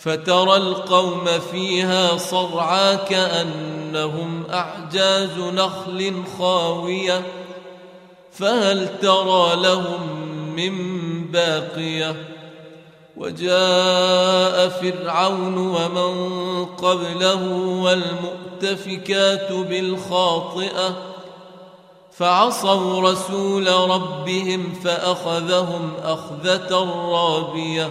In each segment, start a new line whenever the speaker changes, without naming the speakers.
فترى القوم فيها صرعى كأنهم أعجاز نخل خاوية فهل ترى لهم من باقية؟ وجاء فرعون ومن قبله والمؤتفكات بالخاطئة فعصوا رسول ربهم فأخذهم أخذة رابية.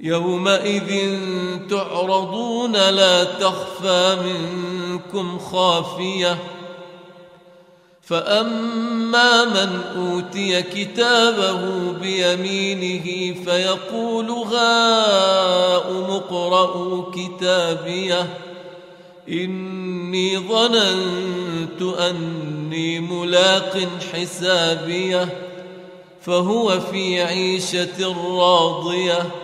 يومئذ تعرضون لا تخفى منكم خافية. فأما من أوتي كتابه بيمينه فيقول هاؤم اقرءوا كتابيه. إني ظننت أني ملاق حسابيه. فهو في عيشة راضية.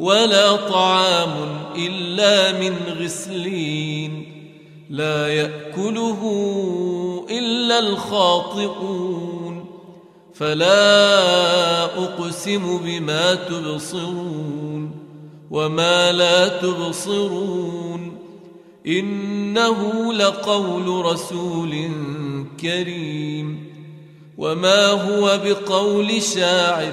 ولا طعام إلا من غسلين لا يأكله إلا الخاطئون فلا أقسم بما تبصرون وما لا تبصرون إنه لقول رسول كريم وما هو بقول شاعر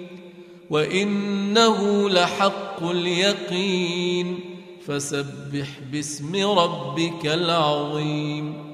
وانه لحق اليقين فسبح باسم ربك العظيم